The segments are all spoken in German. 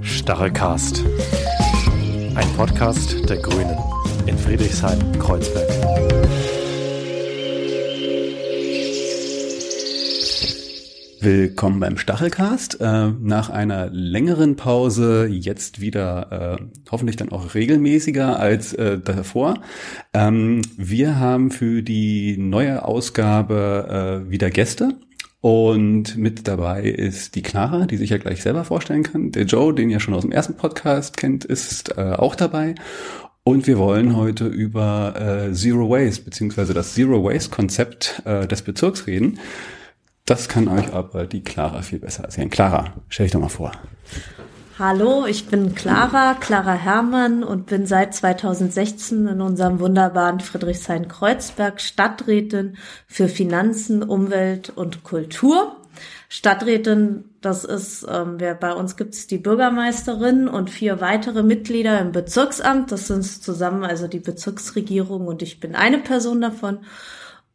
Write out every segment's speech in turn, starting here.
Stachelcast. Ein Podcast der Grünen in Friedrichshain-Kreuzberg. Willkommen beim Stachelcast. Äh, nach einer längeren Pause jetzt wieder äh, hoffentlich dann auch regelmäßiger als äh, davor. Ähm, wir haben für die neue Ausgabe wieder Gäste. Und mit dabei ist die Clara, die sich ja gleich selber vorstellen kann. Der Joe, den ihr schon aus dem ersten Podcast kennt, ist äh, auch dabei. Und wir wollen heute über äh, Zero Waste beziehungsweise das Zero Waste Konzept äh, des Bezirks reden. Das kann euch aber die Clara viel besser erzählen. Clara, stell dich doch mal vor. Hallo, ich bin Clara, Clara Herrmann und bin seit 2016 in unserem wunderbaren Friedrichshain-Kreuzberg Stadträtin für Finanzen, Umwelt und Kultur. Stadträtin, das ist, ähm, wer bei uns gibt es die Bürgermeisterin und vier weitere Mitglieder im Bezirksamt. Das sind zusammen also die Bezirksregierung und ich bin eine Person davon.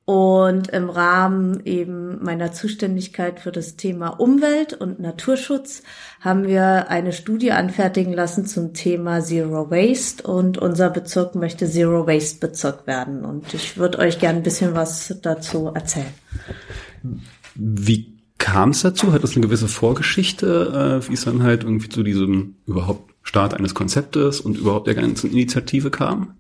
Und im Rahmen eben meiner Zuständigkeit für das Thema Umwelt und Naturschutz haben wir eine Studie anfertigen lassen zum Thema Zero Waste und unser Bezirk möchte Zero Waste Bezirk werden. Und ich würde euch gerne ein bisschen was dazu erzählen. Wie kam es dazu? Hat das eine gewisse Vorgeschichte, äh, wie es dann halt irgendwie zu diesem überhaupt Start eines Konzeptes und überhaupt der ganzen Initiative kam?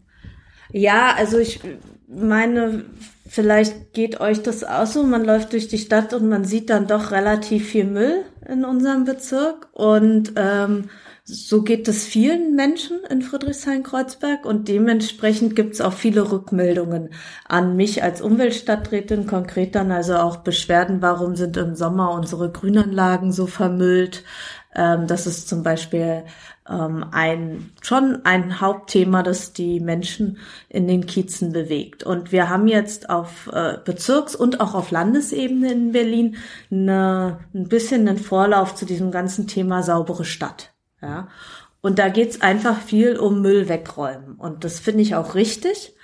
Ja, also ich meine, vielleicht geht euch das auch so. Man läuft durch die Stadt und man sieht dann doch relativ viel Müll in unserem Bezirk. Und ähm, so geht es vielen Menschen in Friedrichshain-Kreuzberg und dementsprechend gibt es auch viele Rückmeldungen an mich als Umweltstadträtin, konkret dann also auch Beschwerden, warum sind im Sommer unsere Grünanlagen so vermüllt. Ähm, das ist zum Beispiel ähm, ein schon ein Hauptthema, das die Menschen in den Kiezen bewegt. Und wir haben jetzt auf äh, Bezirks- und auch auf Landesebene in Berlin eine, ein bisschen einen Vorlauf zu diesem ganzen Thema saubere Stadt. Ja. Und da geht's einfach viel um Müll wegräumen. Und das finde ich auch richtig.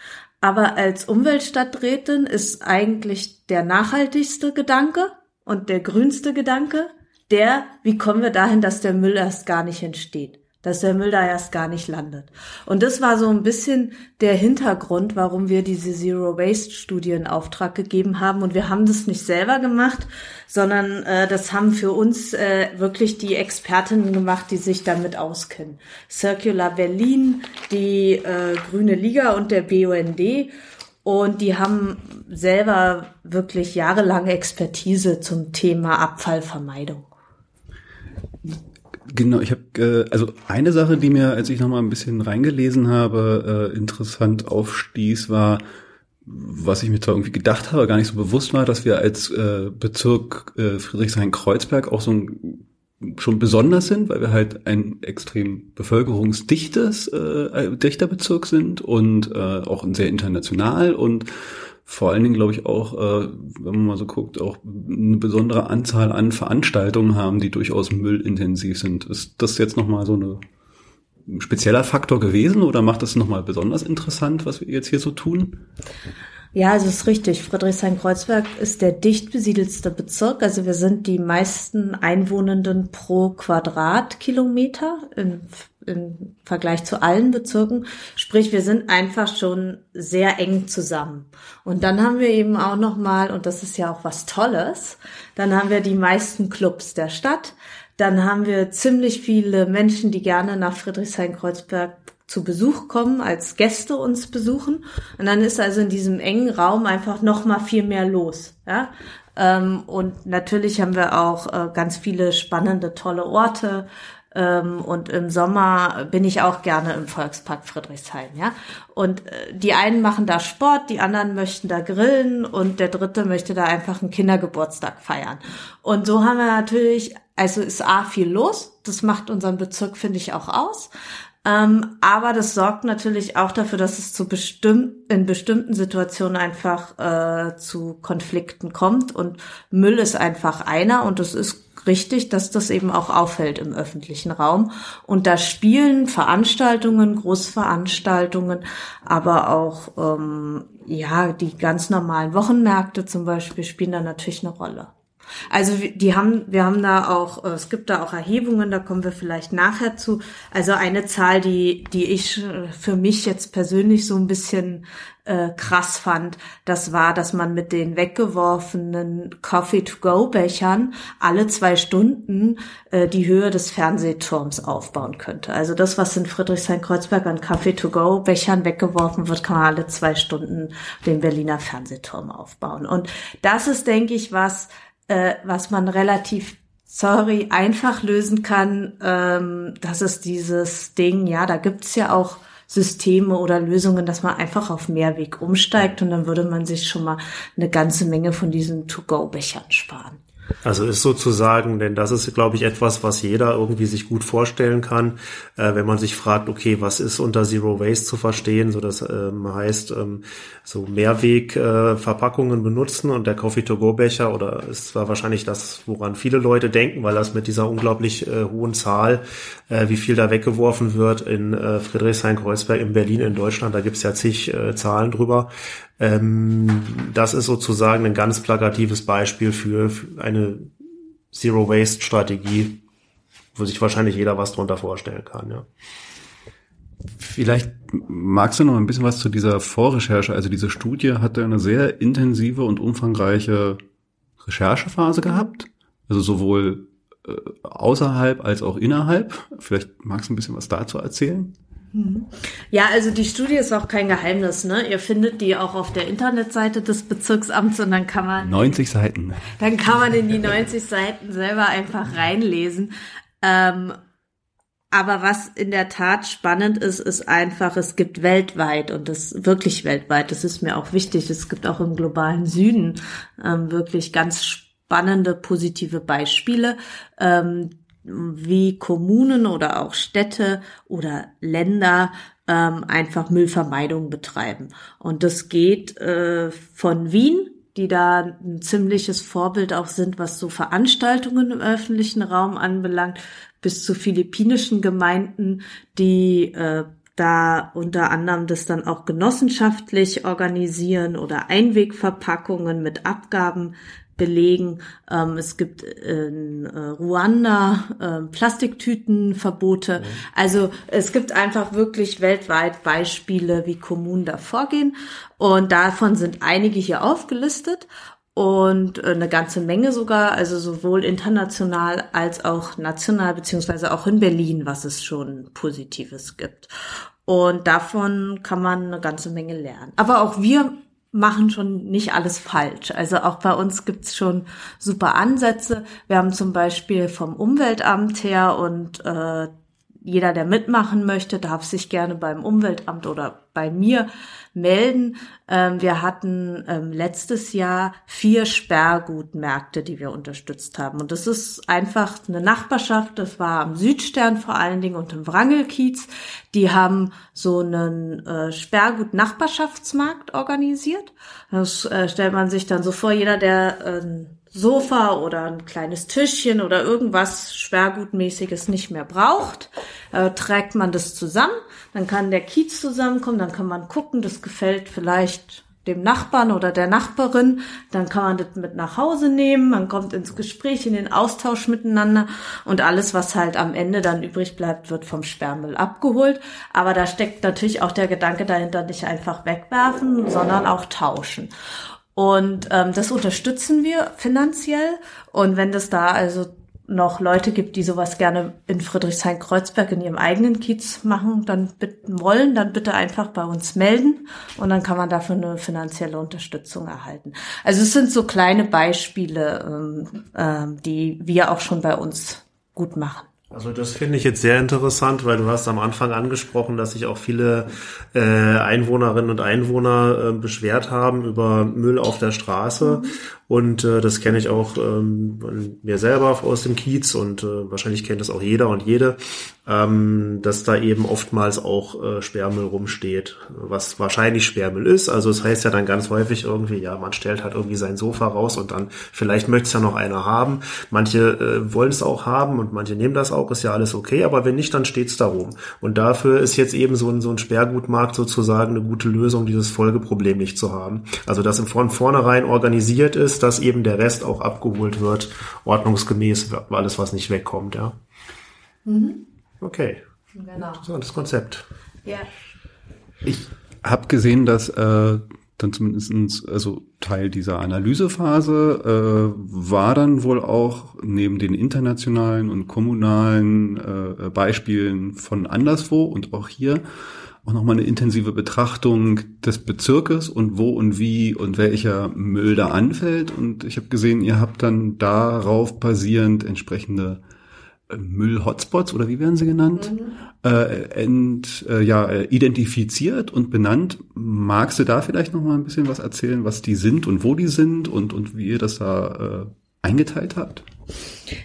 Aber als Umweltstadträtin ist eigentlich der nachhaltigste Gedanke und der grünste Gedanke der, wie kommen wir dahin, dass der Müll erst gar nicht entsteht dass der Müll da erst gar nicht landet. Und das war so ein bisschen der Hintergrund, warum wir diese Zero Waste Studie in Auftrag gegeben haben. Und wir haben das nicht selber gemacht, sondern äh, das haben für uns äh, wirklich die Expertinnen gemacht, die sich damit auskennen. Circular Berlin, die äh, Grüne Liga und der BUND. Und die haben selber wirklich jahrelange Expertise zum Thema Abfallvermeidung. Genau, ich habe äh, also eine Sache, die mir, als ich noch mal ein bisschen reingelesen habe, äh, interessant aufstieß, war, was ich mir zwar irgendwie gedacht habe, gar nicht so bewusst war, dass wir als äh, Bezirk äh, Friedrichshain-Kreuzberg auch so ein schon besonders sind, weil wir halt ein extrem bevölkerungsdichtes äh, dichter Bezirk sind und äh, auch ein sehr international und vor allen Dingen, glaube ich, auch, äh, wenn man mal so guckt, auch eine besondere Anzahl an Veranstaltungen haben, die durchaus müllintensiv sind. Ist das jetzt nochmal so eine, ein spezieller Faktor gewesen oder macht das nochmal besonders interessant, was wir jetzt hier so tun? Ja, also es ist richtig. Friedrichshain-Kreuzberg ist der dicht besiedelste Bezirk. Also wir sind die meisten Einwohnenden pro Quadratkilometer im im Vergleich zu allen Bezirken. Sprich, wir sind einfach schon sehr eng zusammen. Und dann haben wir eben auch noch mal, und das ist ja auch was Tolles, dann haben wir die meisten Clubs der Stadt. Dann haben wir ziemlich viele Menschen, die gerne nach Friedrichshain-Kreuzberg zu Besuch kommen, als Gäste uns besuchen. Und dann ist also in diesem engen Raum einfach noch mal viel mehr los. Ja? Ähm, und natürlich haben wir auch äh, ganz viele spannende, tolle Orte. Ähm, und im Sommer bin ich auch gerne im Volkspark Friedrichshain, ja. Und äh, die einen machen da Sport, die anderen möchten da grillen und der dritte möchte da einfach einen Kindergeburtstag feiern. Und so haben wir natürlich, also ist A viel los. Das macht unseren Bezirk, finde ich, auch aus. Ähm, aber das sorgt natürlich auch dafür, dass es zu bestimmt, in bestimmten Situationen einfach äh, zu Konflikten kommt. Und Müll ist einfach einer und es ist richtig, dass das eben auch auffällt im öffentlichen Raum. Und da spielen Veranstaltungen, Großveranstaltungen, aber auch ähm, ja die ganz normalen Wochenmärkte zum Beispiel spielen da natürlich eine Rolle. Also die haben, wir haben da auch, äh, es gibt da auch Erhebungen, da kommen wir vielleicht nachher zu. Also eine Zahl, die, die ich äh, für mich jetzt persönlich so ein bisschen äh, krass fand, das war, dass man mit den weggeworfenen Coffee-to-go-Bechern alle zwei Stunden äh, die Höhe des Fernsehturms aufbauen könnte. Also das, was in Friedrichshain-Kreuzberg an Coffee-to-go-Bechern weggeworfen wird, kann man alle zwei Stunden den Berliner Fernsehturm aufbauen. Und das ist, denke ich, was, äh, was man relativ sorry, einfach lösen kann. Ähm, das ist dieses Ding, ja, da gibt's ja auch Systeme oder Lösungen, dass man einfach auf Mehrweg umsteigt und dann würde man sich schon mal eine ganze Menge von diesen To-Go-Bechern sparen. Also ist sozusagen, denn das ist, glaube ich, etwas, was jeder irgendwie sich gut vorstellen kann, äh, wenn man sich fragt, okay, was ist unter Zero Waste zu verstehen? So das ähm, heißt, ähm, so Mehrwegverpackungen äh, benutzen und der Coffee-to-go-Becher oder es war wahrscheinlich das, woran viele Leute denken, weil das mit dieser unglaublich äh, hohen Zahl, äh, wie viel da weggeworfen wird in äh, Friedrichshain-Kreuzberg, in Berlin, in Deutschland, da gibt's ja zig äh, Zahlen drüber, ähm, das ist sozusagen ein ganz plakatives Beispiel für, eine Zero Waste Strategie, wo sich wahrscheinlich jeder was drunter vorstellen kann, ja. Vielleicht magst du noch ein bisschen was zu dieser Vorrecherche. Also diese Studie hatte eine sehr intensive und umfangreiche Recherchephase gehabt. Also sowohl äh, außerhalb als auch innerhalb. Vielleicht magst du ein bisschen was dazu erzählen? Ja, also die Studie ist auch kein Geheimnis, ne? Ihr findet die auch auf der Internetseite des Bezirksamts und dann kann man 90 Seiten. Dann kann man in die 90 Seiten selber einfach reinlesen. Ähm, aber was in der Tat spannend ist, ist einfach, es gibt weltweit und das wirklich weltweit, das ist mir auch wichtig, es gibt auch im globalen Süden ähm, wirklich ganz spannende positive Beispiele, ähm, wie Kommunen oder auch Städte oder Länder ähm, einfach Müllvermeidung betreiben. Und das geht äh, von Wien, die da ein ziemliches Vorbild auch sind, was so Veranstaltungen im öffentlichen Raum anbelangt, bis zu philippinischen Gemeinden, die äh, da unter anderem das dann auch genossenschaftlich organisieren oder Einwegverpackungen mit Abgaben belegen. Ähm, es gibt in äh, Ruanda äh, Plastiktütenverbote. Mhm. Also es gibt einfach wirklich weltweit Beispiele, wie Kommunen da vorgehen. Und davon sind einige hier aufgelistet und äh, eine ganze Menge sogar, also sowohl international als auch national, beziehungsweise auch in Berlin, was es schon Positives gibt. Und davon kann man eine ganze Menge lernen. Aber auch wir machen schon nicht alles falsch. Also auch bei uns gibt's schon super Ansätze. Wir haben zum Beispiel vom Umweltamt her und äh, jeder, der mitmachen möchte, darf sich gerne beim Umweltamt oder bei mir melden. Ähm, wir hatten ähm, letztes Jahr vier Sperrgutmärkte, die wir unterstützt haben. Und das ist einfach eine Nachbarschaft. Das war am Südstern vor allen Dingen und im Wrangelkiez. Die haben so einen äh, Sperrgut-Nachbarschaftsmarkt organisiert. Das äh, stellt man sich dann so vor, jeder, der äh, Sofa oder ein kleines Tischchen oder irgendwas Sperrgutmäßiges nicht mehr braucht, äh, trägt man das zusammen. Dann kann der Kiez zusammenkommen, dann kann man gucken, das gefällt vielleicht dem Nachbarn oder der Nachbarin, dann kann man das mit nach Hause nehmen, man kommt ins Gespräch, in den Austausch miteinander und alles, was halt am Ende dann übrig bleibt, wird vom Sperrmüll abgeholt. Aber da steckt natürlich auch der Gedanke dahinter, nicht einfach wegwerfen, sondern auch tauschen. Und ähm, das unterstützen wir finanziell. Und wenn das da also noch Leute gibt, die sowas gerne in Friedrichshain-Kreuzberg in ihrem eigenen Kiez machen, dann wollen, dann bitte einfach bei uns melden und dann kann man dafür eine finanzielle Unterstützung erhalten. Also es sind so kleine Beispiele, ähm, ähm, die wir auch schon bei uns gut machen. Also das finde ich jetzt sehr interessant, weil du hast am Anfang angesprochen, dass sich auch viele äh, Einwohnerinnen und Einwohner äh, beschwert haben über Müll auf der Straße. Und äh, das kenne ich auch ähm, mir selber aus dem Kiez und äh, wahrscheinlich kennt das auch jeder und jede, ähm, dass da eben oftmals auch äh, Sperrmüll rumsteht, was wahrscheinlich Sperrmüll ist. Also es das heißt ja dann ganz häufig irgendwie, ja, man stellt halt irgendwie sein Sofa raus und dann vielleicht möchte es ja noch einer haben. Manche äh, wollen es auch haben und manche nehmen das auch, ist ja alles okay, aber wenn nicht, dann steht's da rum. Und dafür ist jetzt eben so ein, so ein Sperrgutmarkt sozusagen eine gute Lösung, dieses Folgeproblem nicht zu haben. Also dass im von vornherein organisiert ist, bis dass eben der Rest auch abgeholt wird, ordnungsgemäß, alles, was nicht wegkommt, ja. Mhm. Okay. Genau. das Konzept. Ja. Ich habe gesehen, dass äh, dann zumindestens also Teil dieser Analysephase äh, war dann wohl auch neben den internationalen und kommunalen äh, Beispielen von anderswo und auch hier auch nochmal eine intensive Betrachtung des Bezirkes und wo und wie und welcher Müll da anfällt. Und ich habe gesehen, ihr habt dann darauf basierend entsprechende äh, Müll-Hotspots oder wie werden sie genannt, mhm. äh, ent, äh, ja, äh, identifiziert und benannt. Magst du da vielleicht noch mal ein bisschen was erzählen, was die sind und wo die sind und, und wie ihr das da äh, eingeteilt habt?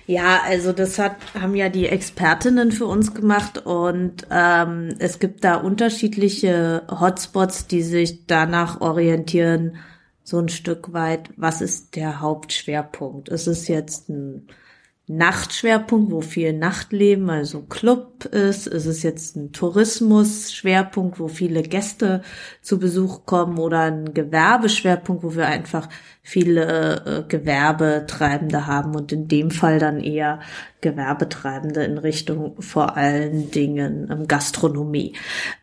Ja, also das hat, haben ja die Expertinnen für uns gemacht und ähm, es gibt da unterschiedliche Hotspots, die sich danach orientieren, so ein Stück weit, was ist der Hauptschwerpunkt? Ist es jetzt ein Nachtschwerpunkt, wo viel Nachtleben, also Club ist. Ist es jetzt ein Tourismus-Schwerpunkt, wo viele Gäste zu Besuch kommen oder ein Gewerbeschwerpunkt, wo wir einfach viele äh, Gewerbetreibende haben und in dem Fall dann eher Gewerbetreibende in Richtung vor allen Dingen ähm, Gastronomie.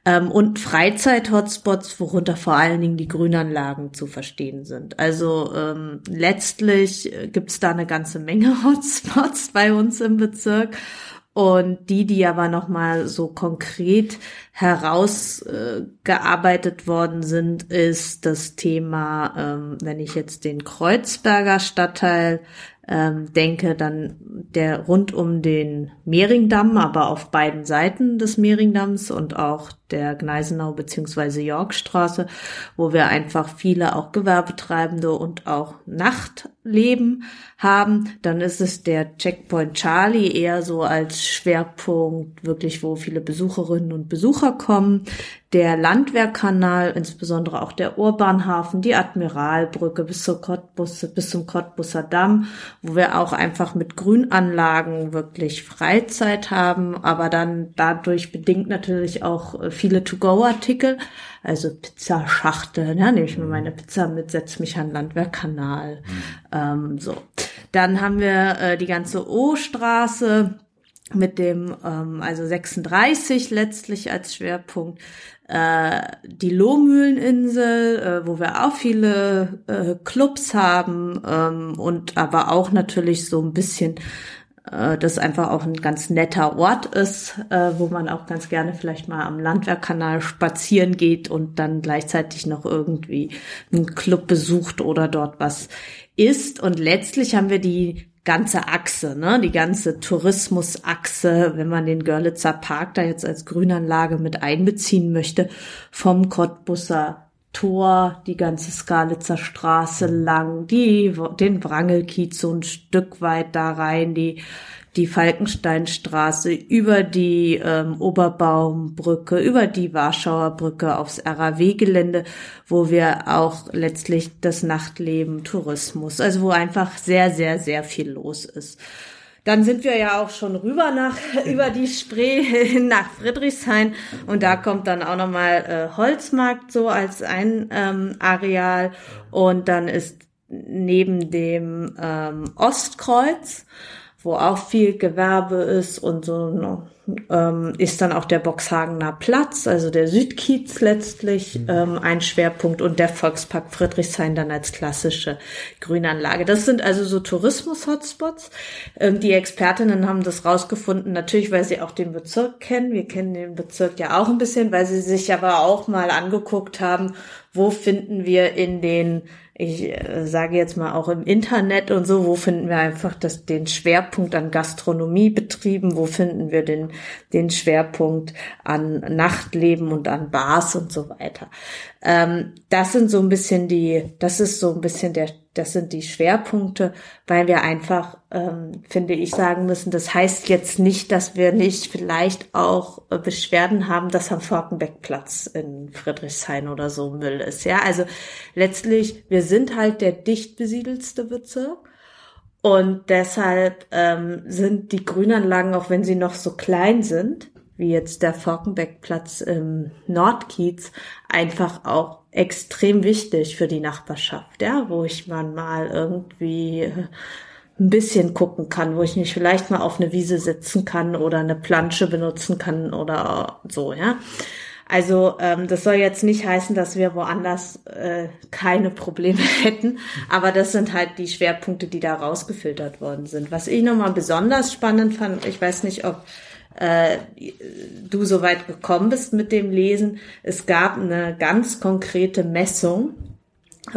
Ähm, und Freizeit-Hotspots, worunter vor allen Dingen die Grünanlagen zu verstehen sind. Also ähm, letztlich äh, gibt's da eine ganze Menge Hotspots bei uns im Bezirk. Und die, die aber nochmal so konkret herausgearbeitet äh, worden sind, ist das Thema, ähm, wenn ich jetzt den Kreuzberger Stadtteil ähm, denke, dann der rund um den Mehringdamm, aber auf beiden Seiten des Mehringdamms und auch der Gneisenau beziehungsweise Yorkstraße, wo wir einfach viele auch Gewerbetreibende und auch Nachtleben haben. Dann ist es der Checkpoint Charlie eher so als Schwerpunkt wirklich, wo viele Besucherinnen und Besucher kommen der Landwehrkanal, insbesondere auch der Urbanhafen, die Admiralbrücke bis zur Cottbus, bis zum Cottbusser Damm, wo wir auch einfach mit Grünanlagen wirklich Freizeit haben, aber dann dadurch bedingt natürlich auch viele To-Go-Artikel, also Pizzaschachteln, ja, nehme ich mir meine Pizza mit, setze mich an Landwehrkanal, mhm. ähm, so. Dann haben wir äh, die ganze O-Straße, mit dem ähm, also 36 letztlich als Schwerpunkt äh, die Lohmühleninsel, äh, wo wir auch viele äh, Clubs haben ähm, und aber auch natürlich so ein bisschen äh, das einfach auch ein ganz netter Ort ist, äh, wo man auch ganz gerne vielleicht mal am Landwehrkanal spazieren geht und dann gleichzeitig noch irgendwie einen Club besucht oder dort was isst. Und letztlich haben wir die ganze Achse, ne, die ganze Tourismusachse, wenn man den Görlitzer Park da jetzt als Grünanlage mit einbeziehen möchte, vom Cottbusser Tor, die ganze Skalitzer Straße lang, die, den Wrangelkiez so ein Stück weit da rein, die die Falkensteinstraße, über die ähm, Oberbaumbrücke, über die Warschauer Brücke aufs RAW-Gelände, wo wir auch letztlich das Nachtleben, Tourismus, also wo einfach sehr, sehr, sehr viel los ist. Dann sind wir ja auch schon rüber nach über die Spree nach Friedrichshain. Und da kommt dann auch nochmal äh, Holzmarkt so als ein ähm, Areal. Und dann ist neben dem ähm, Ostkreuz wo auch viel Gewerbe ist und so ähm, ist dann auch der Boxhagener Platz, also der Südkiez letztlich mhm. ähm, ein Schwerpunkt und der Volkspark Friedrichshain dann als klassische Grünanlage. Das sind also so Tourismus-Hotspots. Ähm, die Expertinnen haben das rausgefunden, natürlich, weil sie auch den Bezirk kennen. Wir kennen den Bezirk ja auch ein bisschen, weil sie sich aber auch mal angeguckt haben, wo finden wir in den ich äh, sage jetzt mal auch im Internet und so, wo finden wir einfach das, den Schwerpunkt an Gastronomiebetrieben, wo finden wir den, den Schwerpunkt an Nachtleben und an Bars und so weiter. Ähm, das sind so ein bisschen die, das ist so ein bisschen der, das sind die Schwerpunkte, weil wir einfach, ähm, finde ich, sagen müssen, das heißt jetzt nicht, dass wir nicht vielleicht auch äh, Beschwerden haben, dass am Forkenbeckplatz in Friedrichshain oder so Müll ist. Ja, also letztlich, wir sind halt der dicht besiedelste Bezirk. Und deshalb ähm, sind die Grünanlagen, auch wenn sie noch so klein sind, wie jetzt der Falkenbeckplatz im Nordkiez, einfach auch extrem wichtig für die Nachbarschaft, ja, wo ich man mal irgendwie ein bisschen gucken kann, wo ich mich vielleicht mal auf eine Wiese setzen kann oder eine Plansche benutzen kann oder so, ja. Also ähm, das soll jetzt nicht heißen, dass wir woanders äh, keine Probleme hätten, aber das sind halt die Schwerpunkte, die da rausgefiltert worden sind. Was ich nochmal besonders spannend fand, ich weiß nicht, ob äh, du so weit gekommen bist mit dem Lesen, es gab eine ganz konkrete Messung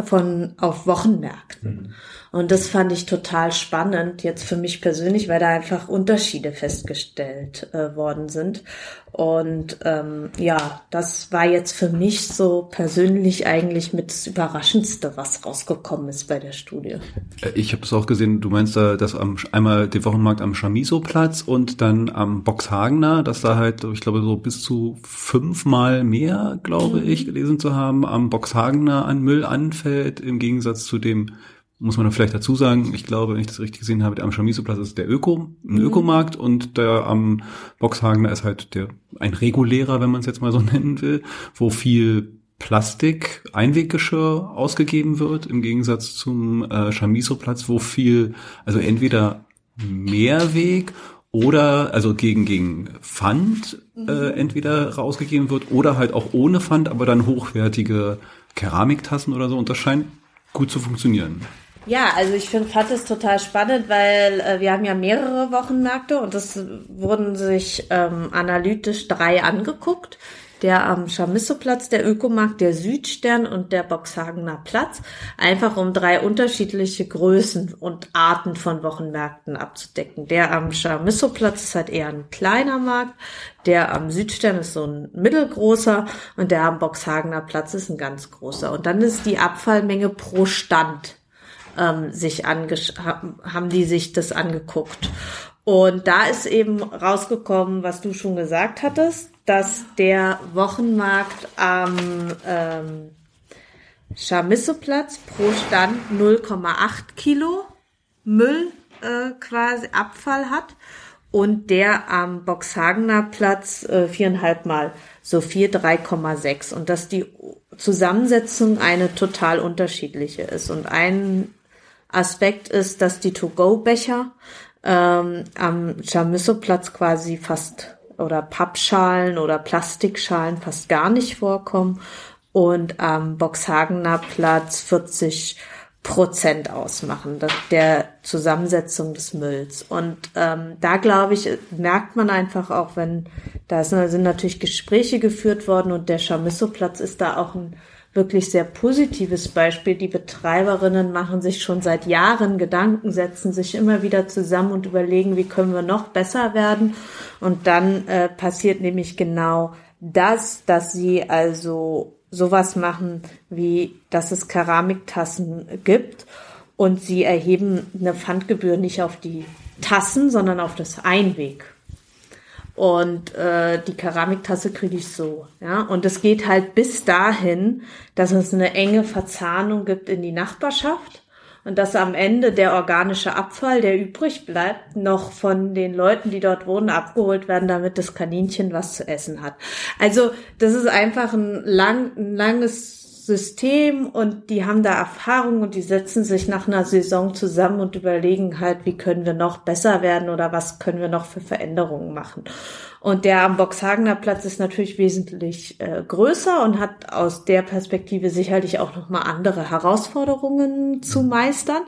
von auf Wochenmärkten. Mhm. Und das fand ich total spannend, jetzt für mich persönlich, weil da einfach Unterschiede festgestellt äh, worden sind. Und ähm, ja, das war jetzt für mich so persönlich eigentlich mit das Überraschendste, was rausgekommen ist bei der Studie. Äh, ich habe es auch gesehen, du meinst da, dass am, einmal der Wochenmarkt am Chamiso-Platz und dann am Boxhagener, dass da halt, ich glaube, so bis zu fünfmal mehr, glaube mhm. ich, gelesen zu haben, am Boxhagener an Müll anfällt, im Gegensatz zu dem muss man vielleicht dazu sagen, ich glaube, wenn ich das richtig gesehen habe, der am Chamiso-Platz ist der Öko, ein mhm. Ökomarkt und der am Boxhagen, da ist halt der, ein regulärer, wenn man es jetzt mal so nennen will, wo viel Plastik, Einweggeschirr ausgegeben wird, im Gegensatz zum äh, Chamiso-Platz, wo viel, also entweder Mehrweg oder also gegen gegen Pfand äh, mhm. entweder rausgegeben wird oder halt auch ohne Pfand, aber dann hochwertige Keramiktassen oder so und das scheint gut zu funktionieren. Ja, also ich finde, fand es total spannend, weil äh, wir haben ja mehrere Wochenmärkte und das wurden sich ähm, analytisch drei angeguckt. Der am Chamisso-Platz, der Ökomarkt, der Südstern und der Boxhagener Platz. Einfach um drei unterschiedliche Größen und Arten von Wochenmärkten abzudecken. Der am Chamisso-Platz ist halt eher ein kleiner Markt. Der am Südstern ist so ein mittelgroßer und der am Boxhagener Platz ist ein ganz großer. Und dann ist die Abfallmenge pro Stand ähm, sich angesch haben die sich das angeguckt. Und da ist eben rausgekommen, was du schon gesagt hattest, dass der Wochenmarkt am ähm, Chamissoplatz pro Stand 0,8 Kilo Müll äh, quasi Abfall hat und der am Boxhagener Platz äh, viereinhalb Mal so viel 3,6 und dass die Zusammensetzung eine total unterschiedliche ist und ein Aspekt ist, dass die To-Go-Becher ähm, am Chamisso-Platz quasi fast oder Pappschalen oder Plastikschalen fast gar nicht vorkommen und am Boxhagener Platz 40 Prozent ausmachen, der Zusammensetzung des Mülls. Und ähm, da glaube ich, merkt man einfach auch, wenn da sind natürlich Gespräche geführt worden und der Chamisso-Platz ist da auch ein wirklich sehr positives Beispiel. Die Betreiberinnen machen sich schon seit Jahren Gedanken, setzen sich immer wieder zusammen und überlegen, wie können wir noch besser werden. Und dann äh, passiert nämlich genau das, dass sie also sowas machen, wie dass es Keramiktassen gibt und sie erheben eine Pfandgebühr nicht auf die Tassen, sondern auf das Einweg. Und äh, die Keramiktasse kriege ich so. Ja? Und es geht halt bis dahin, dass es eine enge Verzahnung gibt in die Nachbarschaft und dass am Ende der organische Abfall, der übrig bleibt, noch von den Leuten, die dort wohnen, abgeholt werden, damit das Kaninchen was zu essen hat. Also das ist einfach ein, lang, ein langes System und die haben da Erfahrung und die setzen sich nach einer Saison zusammen und überlegen halt, wie können wir noch besser werden oder was können wir noch für Veränderungen machen. Und der am Boxhagener Platz ist natürlich wesentlich äh, größer und hat aus der Perspektive sicherlich auch nochmal andere Herausforderungen zu meistern.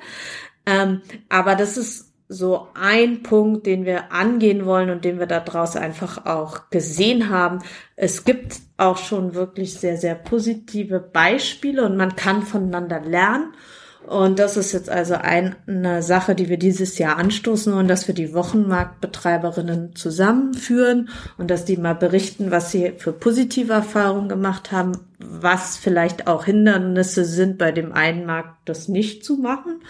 Ähm, aber das ist so ein Punkt, den wir angehen wollen und den wir daraus einfach auch gesehen haben. Es gibt auch schon wirklich sehr, sehr positive Beispiele und man kann voneinander lernen. Und das ist jetzt also eine Sache, die wir dieses Jahr anstoßen wollen, dass wir die Wochenmarktbetreiberinnen zusammenführen und dass die mal berichten, was sie für positive Erfahrungen gemacht haben, was vielleicht auch Hindernisse sind bei dem einen Markt, das nicht zu machen,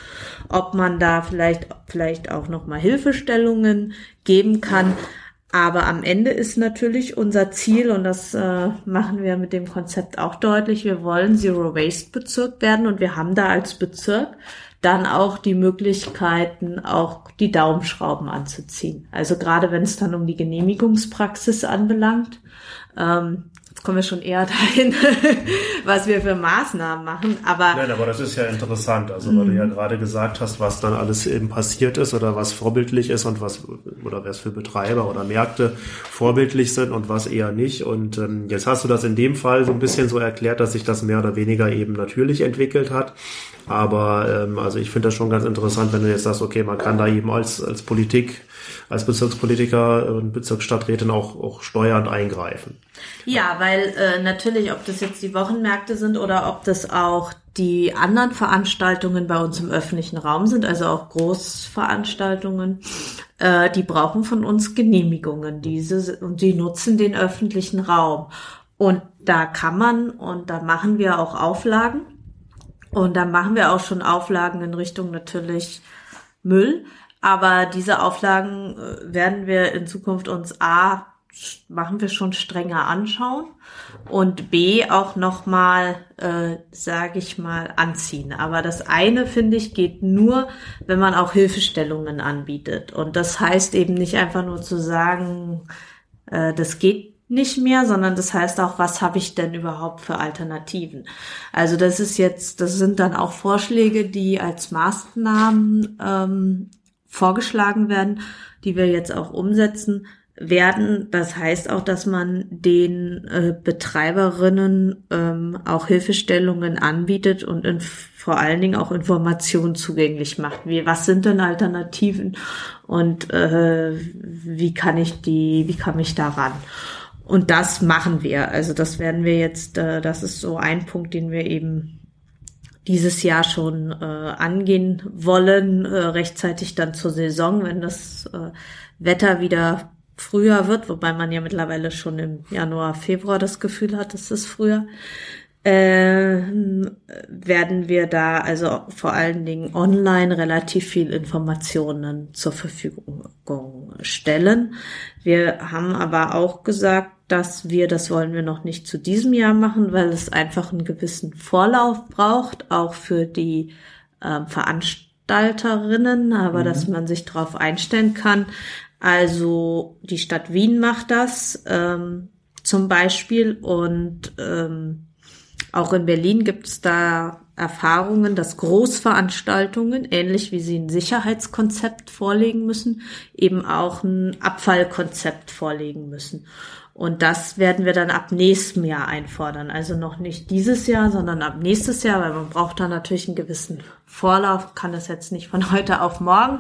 ob man da vielleicht, vielleicht auch nochmal Hilfestellungen geben kann. Aber am Ende ist natürlich unser Ziel, und das äh, machen wir mit dem Konzept auch deutlich, wir wollen Zero Waste Bezirk werden und wir haben da als Bezirk dann auch die Möglichkeiten, auch die Daumenschrauben anzuziehen. Also gerade wenn es dann um die Genehmigungspraxis anbelangt. Ähm, jetzt kommen wir schon eher dahin, was wir für Maßnahmen machen. Aber Nein, aber das ist ja interessant. Also weil du ja gerade gesagt hast, was dann alles eben passiert ist oder was vorbildlich ist und was oder was für Betreiber oder Märkte vorbildlich sind und was eher nicht. Und ähm, jetzt hast du das in dem Fall so ein bisschen so erklärt, dass sich das mehr oder weniger eben natürlich entwickelt hat. Aber ähm, also ich finde das schon ganz interessant, wenn du jetzt sagst, okay, man kann da eben als, als Politik, als Bezirkspolitiker und Bezirksstadträtin auch, auch steuernd eingreifen. Ja, weil äh, natürlich, ob das jetzt die Wochenmärkte sind oder ob das auch die anderen Veranstaltungen bei uns im öffentlichen Raum sind, also auch Großveranstaltungen, äh, die brauchen von uns Genehmigungen. Diese und die nutzen den öffentlichen Raum. Und da kann man und da machen wir auch Auflagen und da machen wir auch schon Auflagen in Richtung natürlich Müll. Aber diese Auflagen äh, werden wir in Zukunft uns A, machen wir schon strenger anschauen und B auch nochmal, äh, sage ich mal, anziehen. Aber das eine, finde ich, geht nur, wenn man auch Hilfestellungen anbietet. Und das heißt eben nicht einfach nur zu sagen, äh, das geht nicht mehr, sondern das heißt auch, was habe ich denn überhaupt für Alternativen? Also das ist jetzt, das sind dann auch Vorschläge, die als Maßnahmen ähm, vorgeschlagen werden, die wir jetzt auch umsetzen werden. Das heißt auch, dass man den äh, Betreiberinnen ähm, auch Hilfestellungen anbietet und in, vor allen Dingen auch Informationen zugänglich macht. Wie, was sind denn Alternativen und äh, wie kann ich die, wie kann ich daran? Und das machen wir. Also das werden wir jetzt, äh, das ist so ein Punkt, den wir eben dieses Jahr schon äh, angehen wollen, äh, rechtzeitig dann zur Saison, wenn das äh, Wetter wieder früher wird, wobei man ja mittlerweile schon im Januar, Februar das Gefühl hat, es früher äh, werden wir da also vor allen Dingen online relativ viel Informationen zur Verfügung stellen. Wir haben aber auch gesagt, dass wir, das wollen wir noch nicht zu diesem Jahr machen, weil es einfach einen gewissen Vorlauf braucht, auch für die äh, Veranstalterinnen, aber mhm. dass man sich darauf einstellen kann. Also die Stadt Wien macht das ähm, zum Beispiel und ähm, auch in Berlin gibt es da Erfahrungen, dass Großveranstaltungen, ähnlich wie sie ein Sicherheitskonzept vorlegen müssen, eben auch ein Abfallkonzept vorlegen müssen. Und das werden wir dann ab nächstem Jahr einfordern. Also noch nicht dieses Jahr, sondern ab nächstes Jahr, weil man braucht da natürlich einen gewissen Vorlauf, kann das jetzt nicht von heute auf morgen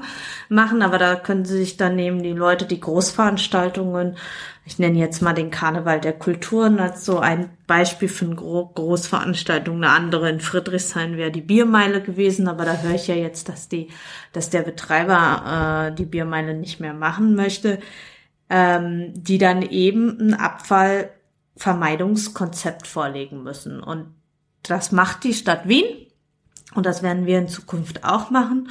machen, aber da können Sie sich dann nehmen, die Leute, die Großveranstaltungen, ich nenne jetzt mal den Karneval der Kulturen als so ein Beispiel für eine Gro Großveranstaltung. Eine andere in Friedrichshain wäre die Biermeile gewesen, aber da höre ich ja jetzt, dass die, dass der Betreiber äh, die Biermeile nicht mehr machen möchte ähm, die dann eben ein Abfallvermeidungskonzept vorlegen müssen. Und das macht die Stadt Wien und das werden wir in Zukunft auch machen.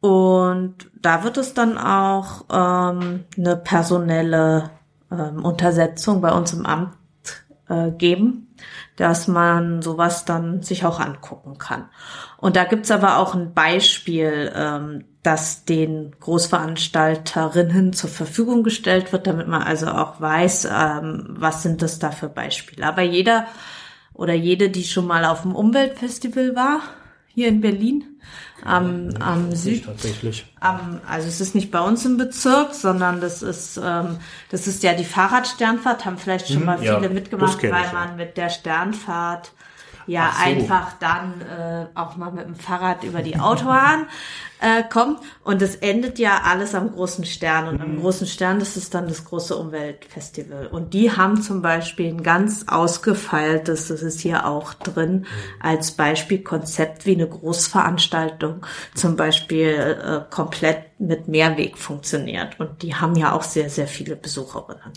Und da wird es dann auch ähm, eine personelle ähm, Untersetzung bei uns im Amt äh, geben, dass man sowas dann sich auch angucken kann. Und da gibt's aber auch ein Beispiel, ähm, das den Großveranstalterinnen zur Verfügung gestellt wird, damit man also auch weiß, ähm, was sind das da für Beispiele. Aber jeder oder jede, die schon mal auf dem Umweltfestival war, hier in Berlin, am, am Süd. Tatsächlich. Am, also es ist nicht bei uns im Bezirk, sondern das ist, ähm, das ist ja die Fahrradsternfahrt, haben vielleicht schon hm, mal viele ja, mitgemacht, weil man mit der Sternfahrt ja so. einfach dann äh, auch mal mit dem Fahrrad über die Autobahn äh, kommt. Und es endet ja alles am großen Stern. Und mhm. am großen Stern, das ist dann das große Umweltfestival. Und die haben zum Beispiel ein ganz ausgefeiltes, das ist hier auch drin, mhm. als Beispiel Konzept wie eine Großveranstaltung zum Beispiel äh, komplett mit Mehrweg funktioniert. Und die haben ja auch sehr, sehr viele Besucherinnen.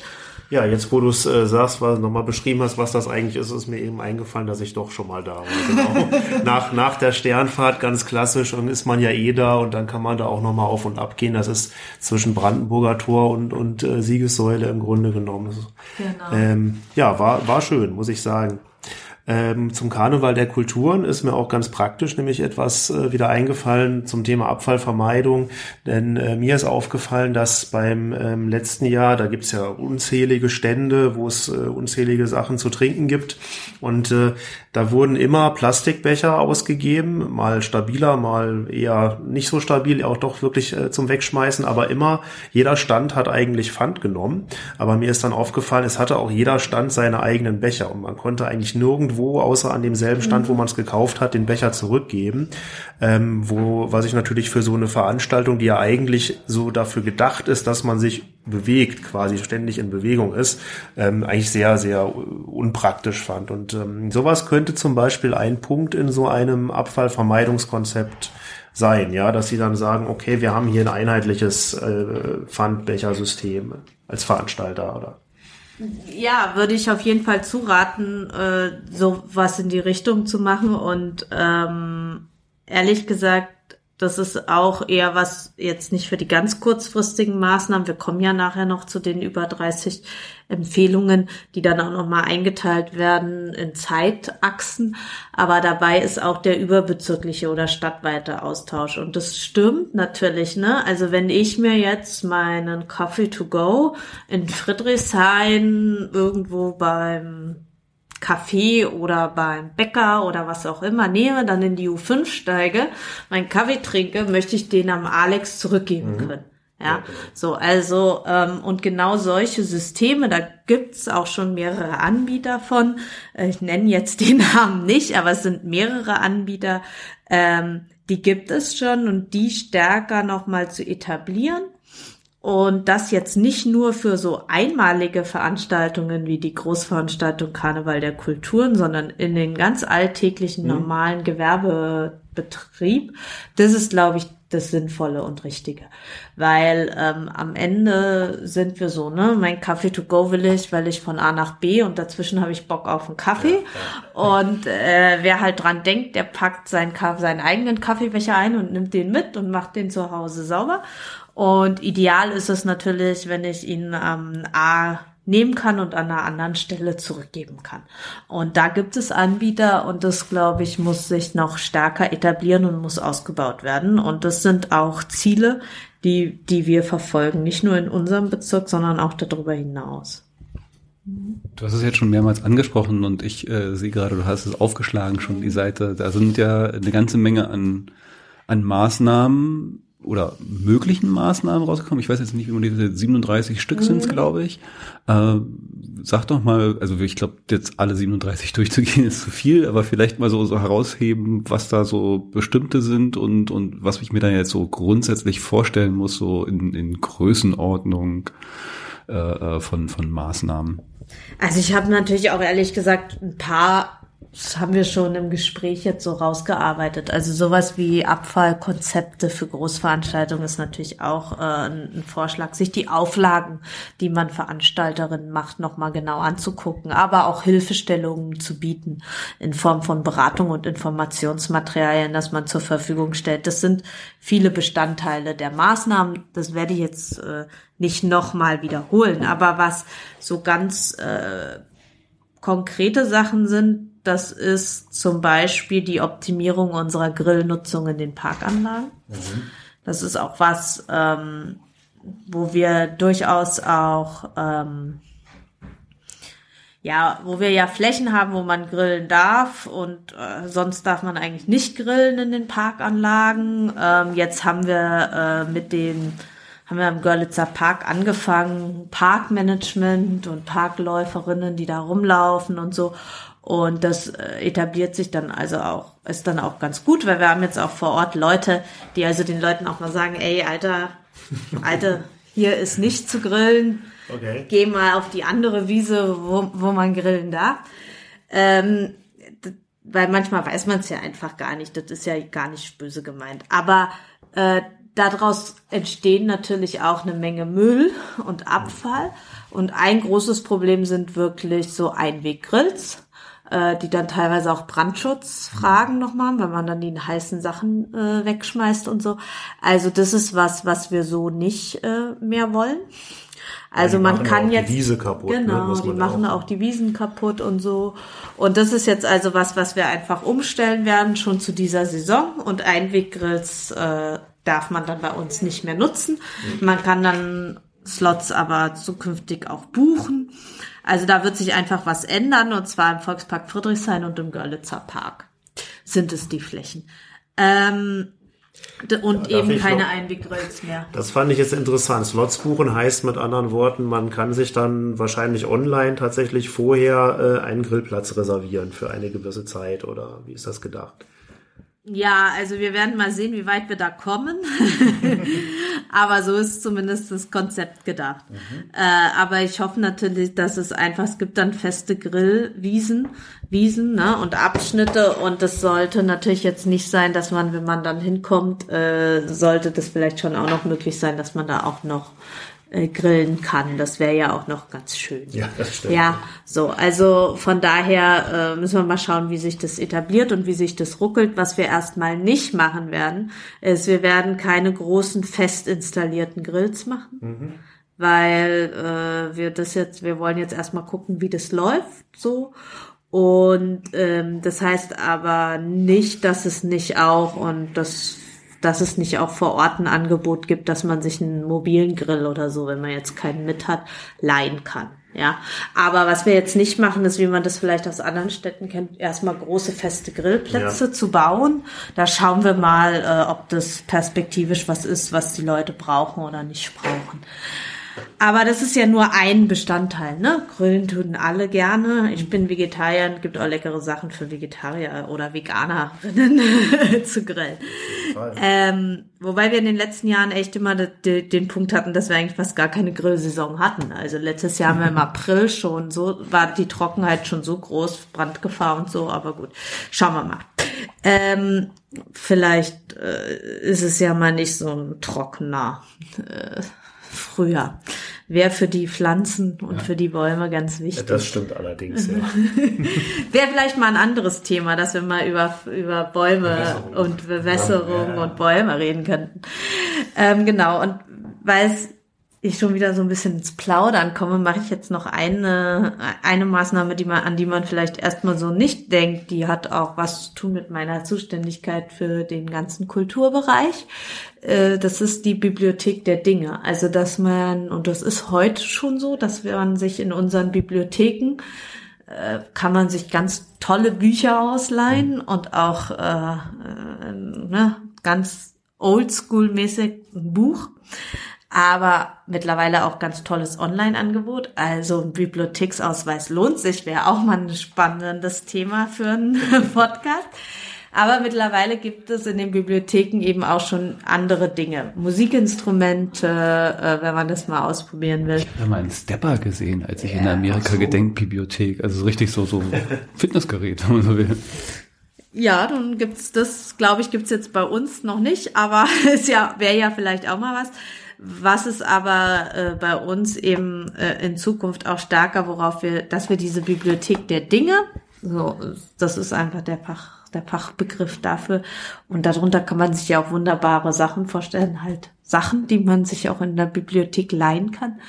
Ja, jetzt wo du es äh, sagst, was nochmal beschrieben hast, was das eigentlich ist, ist mir eben eingefallen, dass ich doch schon mal da war. Genau. nach, nach der Sternfahrt ganz klassisch und ist man ja eh da und dann kann man da auch nochmal auf und ab gehen. Das ist zwischen Brandenburger Tor und, und äh, Siegessäule im Grunde genommen. Genau. Ähm, ja, war, war schön, muss ich sagen. Ähm, zum Karneval der Kulturen ist mir auch ganz praktisch nämlich etwas äh, wieder eingefallen zum Thema Abfallvermeidung. Denn äh, mir ist aufgefallen, dass beim ähm, letzten Jahr, da gibt's ja unzählige Stände, wo es äh, unzählige Sachen zu trinken gibt. Und äh, da wurden immer Plastikbecher ausgegeben, mal stabiler, mal eher nicht so stabil, auch doch wirklich äh, zum Wegschmeißen, aber immer, jeder Stand hat eigentlich Pfand genommen. Aber mir ist dann aufgefallen, es hatte auch jeder Stand seine eigenen Becher und man konnte eigentlich nirgendwo außer an demselben Stand, wo mhm. man es gekauft hat, den Becher zurückgeben. Ähm, wo, was ich natürlich für so eine Veranstaltung, die ja eigentlich so dafür gedacht ist, dass man sich bewegt, quasi ständig in Bewegung ist, ähm, eigentlich sehr, sehr unpraktisch fand. Und ähm, sowas könnte zum Beispiel ein Punkt in so einem Abfallvermeidungskonzept sein, ja, dass sie dann sagen, okay, wir haben hier ein einheitliches äh, Pfandbechersystem als Veranstalter oder ja, würde ich auf jeden Fall zuraten, äh, so was in die Richtung zu machen. Und ähm, ehrlich gesagt, das ist auch eher was jetzt nicht für die ganz kurzfristigen Maßnahmen. Wir kommen ja nachher noch zu den über 30 Empfehlungen, die dann auch nochmal eingeteilt werden in Zeitachsen. Aber dabei ist auch der überbezirkliche oder stadtweite Austausch. Und das stimmt natürlich, ne? Also wenn ich mir jetzt meinen Coffee to go in Friedrichshain irgendwo beim Kaffee oder beim Bäcker oder was auch immer nehme, dann in die U5 steige, meinen Kaffee trinke, möchte ich den am Alex zurückgeben mhm. können. Ja, so, also, ähm, und genau solche Systeme, da gibt's auch schon mehrere Anbieter von. Äh, ich nenne jetzt den Namen nicht, aber es sind mehrere Anbieter, ähm, die gibt es schon und die stärker nochmal zu etablieren. Und das jetzt nicht nur für so einmalige Veranstaltungen wie die Großveranstaltung Karneval der Kulturen, sondern in den ganz alltäglichen, mhm. normalen Gewerbebetrieb. Das ist, glaube ich, das Sinnvolle und Richtige. Weil ähm, am Ende sind wir so, ne, mein Kaffee to go will ich, weil ich von A nach B und dazwischen habe ich Bock auf einen Kaffee. Ja, ja. Und äh, wer halt dran denkt, der packt seinen, seinen eigenen Kaffeebecher ein und nimmt den mit und macht den zu Hause sauber. Und ideal ist es natürlich, wenn ich ihn ähm, A nehmen kann und an einer anderen Stelle zurückgeben kann. Und da gibt es Anbieter und das, glaube ich, muss sich noch stärker etablieren und muss ausgebaut werden. Und das sind auch Ziele, die, die wir verfolgen, nicht nur in unserem Bezirk, sondern auch darüber hinaus. Du hast es jetzt schon mehrmals angesprochen und ich äh, sehe gerade, du hast es aufgeschlagen schon die Seite. Da sind ja eine ganze Menge an, an Maßnahmen oder möglichen Maßnahmen rausgekommen. Ich weiß jetzt nicht, wie man diese 37 Stück mhm. sind, glaube ich. Äh, sag doch mal, also ich glaube, jetzt alle 37 durchzugehen ist zu viel, aber vielleicht mal so, so herausheben, was da so bestimmte sind und, und was ich mir dann jetzt so grundsätzlich vorstellen muss, so in, in Größenordnung äh, äh von, von Maßnahmen. Also ich habe natürlich auch ehrlich gesagt ein paar das haben wir schon im Gespräch jetzt so rausgearbeitet. Also sowas wie Abfallkonzepte für Großveranstaltungen ist natürlich auch äh, ein Vorschlag, sich die Auflagen, die man Veranstalterinnen macht, nochmal genau anzugucken, aber auch Hilfestellungen zu bieten in Form von Beratung und Informationsmaterialien, das man zur Verfügung stellt. Das sind viele Bestandteile der Maßnahmen. Das werde ich jetzt äh, nicht nochmal wiederholen, aber was so ganz äh, konkrete Sachen sind, das ist zum Beispiel die Optimierung unserer Grillnutzung in den Parkanlagen. Mhm. Das ist auch was, ähm, wo wir durchaus auch, ähm, ja, wo wir ja Flächen haben, wo man grillen darf und äh, sonst darf man eigentlich nicht grillen in den Parkanlagen. Ähm, jetzt haben wir äh, mit dem haben wir im Görlitzer Park angefangen, Parkmanagement und Parkläuferinnen, die da rumlaufen und so. Und das äh, etabliert sich dann also auch, ist dann auch ganz gut, weil wir haben jetzt auch vor Ort Leute, die also den Leuten auch mal sagen, ey, Alter, Alter, hier ist nicht zu grillen. Okay. Geh mal auf die andere Wiese, wo, wo man grillen darf. Ähm, weil manchmal weiß man es ja einfach gar nicht. Das ist ja gar nicht böse gemeint. Aber äh, daraus entstehen natürlich auch eine Menge Müll und Abfall. Und ein großes Problem sind wirklich so Einweggrills äh, die dann teilweise auch Brandschutzfragen noch machen, weil man dann die heißen Sachen äh, wegschmeißt und so. Also das ist was, was wir so nicht äh, mehr wollen. Also die man kann auch jetzt die Wiese kaputt. ne, genau, muss die machen auch die Wiesen kaputt und so. Und das ist jetzt also was, was wir einfach umstellen werden schon zu dieser Saison. Und Einweggrills äh, darf man dann bei uns nicht mehr nutzen. Man kann dann Slots aber zukünftig auch buchen. Also da wird sich einfach was ändern und zwar im Volkspark Friedrichshain und im Görlitzer Park sind es die Flächen. Ähm, und darf eben keine Einweggrills mehr. Das fand ich jetzt interessant. Slots buchen heißt mit anderen Worten, man kann sich dann wahrscheinlich online tatsächlich vorher äh, einen Grillplatz reservieren für eine gewisse Zeit oder wie ist das gedacht? Ja, also wir werden mal sehen, wie weit wir da kommen. aber so ist zumindest das Konzept gedacht. Äh, aber ich hoffe natürlich, dass es einfach, es gibt dann feste Grillwiesen, Wiesen ne, und Abschnitte und das sollte natürlich jetzt nicht sein, dass man, wenn man dann hinkommt, äh, sollte das vielleicht schon auch noch möglich sein, dass man da auch noch äh, grillen kann. Das wäre ja auch noch ganz schön. Ja, das stimmt. Ja, so, also von daher äh, müssen wir mal schauen, wie sich das etabliert und wie sich das ruckelt. Was wir erstmal nicht machen werden, ist, wir werden keine großen fest installierten Grills machen. Weil äh, wir das jetzt, wir wollen jetzt erstmal gucken, wie das läuft so. Und ähm, das heißt aber nicht, dass es nicht auch und das dass es nicht auch vor Ort ein Angebot gibt, dass man sich einen mobilen Grill oder so, wenn man jetzt keinen mit hat, leihen kann. Ja, aber was wir jetzt nicht machen, ist, wie man das vielleicht aus anderen Städten kennt, erstmal große feste Grillplätze Ja. zu bauen. Da schauen wir mal, äh, ob das perspektivisch was ist, was die Leute brauchen oder nicht brauchen. Aber das ist ja nur ein Bestandteil, ne? Grillen tun alle gerne. Ich bin Vegetarier, gibt auch leckere Sachen für Vegetarier oder Veganerinnen zu grillen. Ähm, wobei wir in den letzten Jahren echt immer de, de, den Punkt hatten, dass wir eigentlich fast gar keine Grillsaison hatten. Also letztes Jahr haben wir im April schon so, war die Trockenheit schon so groß, Brandgefahr und so, aber gut, schauen wir mal. Ähm, vielleicht äh, ist es ja mal nicht so ein trockener äh, Frühjahr. Wäre für die Pflanzen und für die Bäume ganz wichtig. Das stimmt allerdings, ja. Wäre vielleicht mal ein anderes Thema, dass wir mal über, über Bäume Bewässerung. und Bewässerung Ja, ja. und Bäume reden könnten. Ähm, genau, und weil es ich schon wieder so ein bisschen ins Plaudern komme, mache ich jetzt noch eine, eine Maßnahme, die man, an die man vielleicht erstmal so nicht denkt. Die hat auch was zu tun mit meiner Zuständigkeit für den ganzen Kulturbereich. Äh, Das ist die Bibliothek der Dinge. Also, dass man, und das ist heute schon so, dass man sich in unseren Bibliotheken äh, kann man sich ganz tolle Bücher ausleihen und auch äh, äh, ne, ganz oldschool-mäßig ein Buch, aber mittlerweile auch ganz tolles Online-Angebot. Also ein Bibliotheksausweis lohnt sich, wäre auch mal ein spannendes Thema für einen Podcast. Aber mittlerweile gibt es in den Bibliotheken eben auch schon andere Dinge. Musikinstrumente, äh, wenn man das mal ausprobieren will. Ich habe mal einen Stepper gesehen, als ich in der Amerika-Gedenkbibliothek, also so richtig so, so Fitnessgerät, wenn man so will. Ja, dann gibt's das, glaube ich, gibt's jetzt bei uns noch nicht, aber ist ja wäre ja vielleicht auch mal was. Was ist aber äh, bei uns eben äh, in Zukunft auch stärker, worauf wir, dass wir diese Bibliothek der Dinge, so, das ist einfach der Fach, der Fachbegriff dafür. Und darunter kann man sich ja auch wunderbare Sachen vorstellen, halt Sachen, die man sich auch in der Bibliothek leihen kann,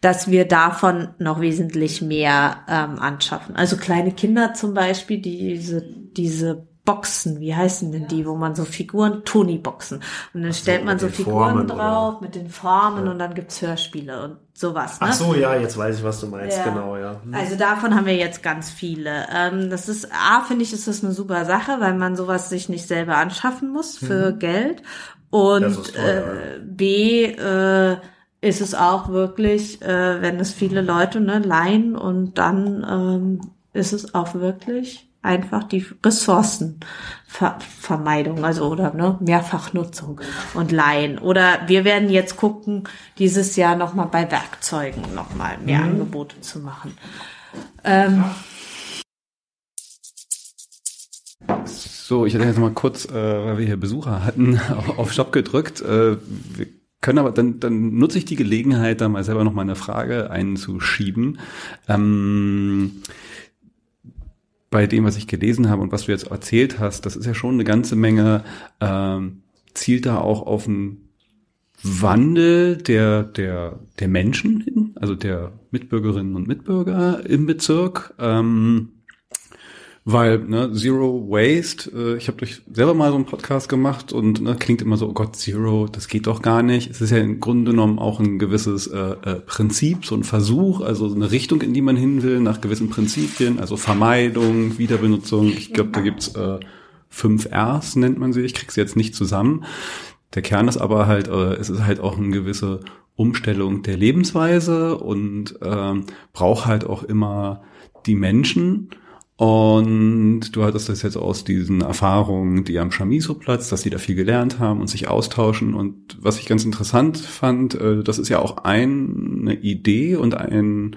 dass wir davon noch wesentlich mehr ähm, anschaffen. Also kleine Kinder zum Beispiel, die diese, diese Boxen, wie heißen denn die, wo man so Figuren, Tony-Boxen. Und dann stellt man so Figuren Formen, drauf mit den Formen und dann gibt's Hörspiele und sowas. Ne? Ach so, ja, jetzt weiß ich, was du meinst, Ja. genau, ja. Also davon haben wir jetzt ganz viele. Ähm, das ist, A, finde ich, ist das eine super Sache, weil man sowas sich nicht selber anschaffen muss für Geld. Und toll, äh, B, äh, ist es auch wirklich, äh, wenn es viele Leute ne, leihen und dann ähm, ist es auch wirklich einfach die Ressourcenvermeidung, also oder ne, Mehrfachnutzung und Leihen. Oder wir werden jetzt gucken, dieses Jahr nochmal bei Werkzeugen nochmal mehr Angebote zu machen. Ähm, So, ich hätte jetzt mal kurz, äh, weil wir hier Besucher hatten, auf, auf Stopp gedrückt. Äh, wir können aber, dann, dann nutze ich die Gelegenheit, da mal selber noch mal eine Frage einzuschieben. Ähm, bei dem, was ich gelesen habe und was du jetzt erzählt hast, das ist ja schon eine ganze Menge, ähm, zielt da auch auf einen Wandel der, der, der Menschen hin, also der Mitbürgerinnen und Mitbürger im Bezirk. Ähm, weil ne, Zero Waste, äh, ich habe durch selber mal so einen Podcast gemacht und ne, klingt immer so, oh Gott, Zero, das geht doch gar nicht. Es ist ja im Grunde genommen auch ein gewisses äh, äh, Prinzip, so ein Versuch, also eine Richtung, in die man hin will, nach gewissen Prinzipien, also Vermeidung, Wiederbenutzung. Ich glaube, da gibt's äh, fünf Rs, nennt man sie. Ich krieg's jetzt nicht zusammen. Der Kern ist aber halt, äh, es ist halt auch eine gewisse Umstellung der Lebensweise und äh, braucht halt auch immer die Menschen und du hattest das jetzt aus diesen Erfahrungen, die am Chamiso-Platz, dass sie da viel gelernt haben und sich austauschen. Und was ich ganz interessant fand, äh, das ist ja auch eine Idee und ein,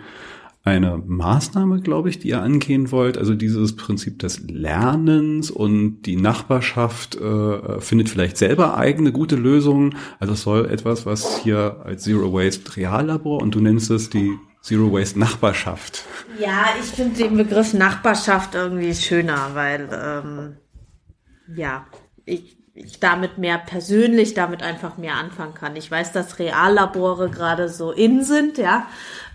eine Maßnahme, glaube ich, die ihr angehen wollt. Also dieses Prinzip des Lernens und die Nachbarschaft äh, findet vielleicht selber eigene gute Lösungen. Also es soll etwas, was hier als Zero Waste Reallabor und du nennst es die Zero Waste Nachbarschaft. Ja, ich finde den Begriff Nachbarschaft irgendwie schöner, weil ähm, ja, ich, ich damit mehr persönlich damit einfach mehr anfangen kann. Ich weiß, dass Reallabore gerade so in sind, ja,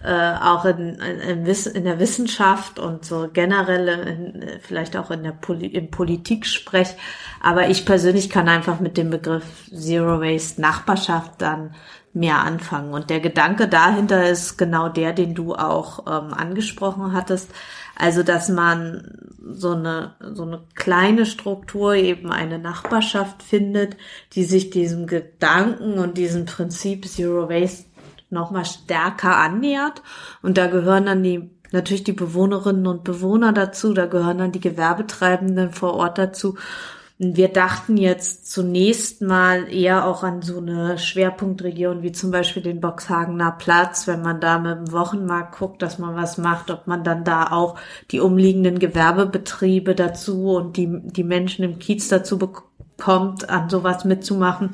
äh, auch in, in, in, der Wissenschaft und so generell in, vielleicht auch in der Poli im Politik-Sprech. Aber ich persönlich kann einfach mit dem Begriff Zero Waste Nachbarschaft dann mehr anfangen. Und der Gedanke dahinter ist genau der, den du auch ähm, angesprochen hattest. Also, dass man so eine, so eine kleine Struktur, eben eine Nachbarschaft findet, die sich diesem Gedanken und diesem Prinzip Zero Waste nochmal stärker annähert. Und da gehören dann die natürlich die Bewohnerinnen und Bewohner dazu, da gehören dann die Gewerbetreibenden vor Ort dazu wir dachten jetzt zunächst mal eher auch an so eine Schwerpunktregion wie zum Beispiel den Boxhagener Platz, wenn man da mit dem Wochenmarkt guckt, dass man was macht, ob man dann da auch die umliegenden Gewerbebetriebe dazu und die, die Menschen im Kiez dazu bekommt, an sowas mitzumachen.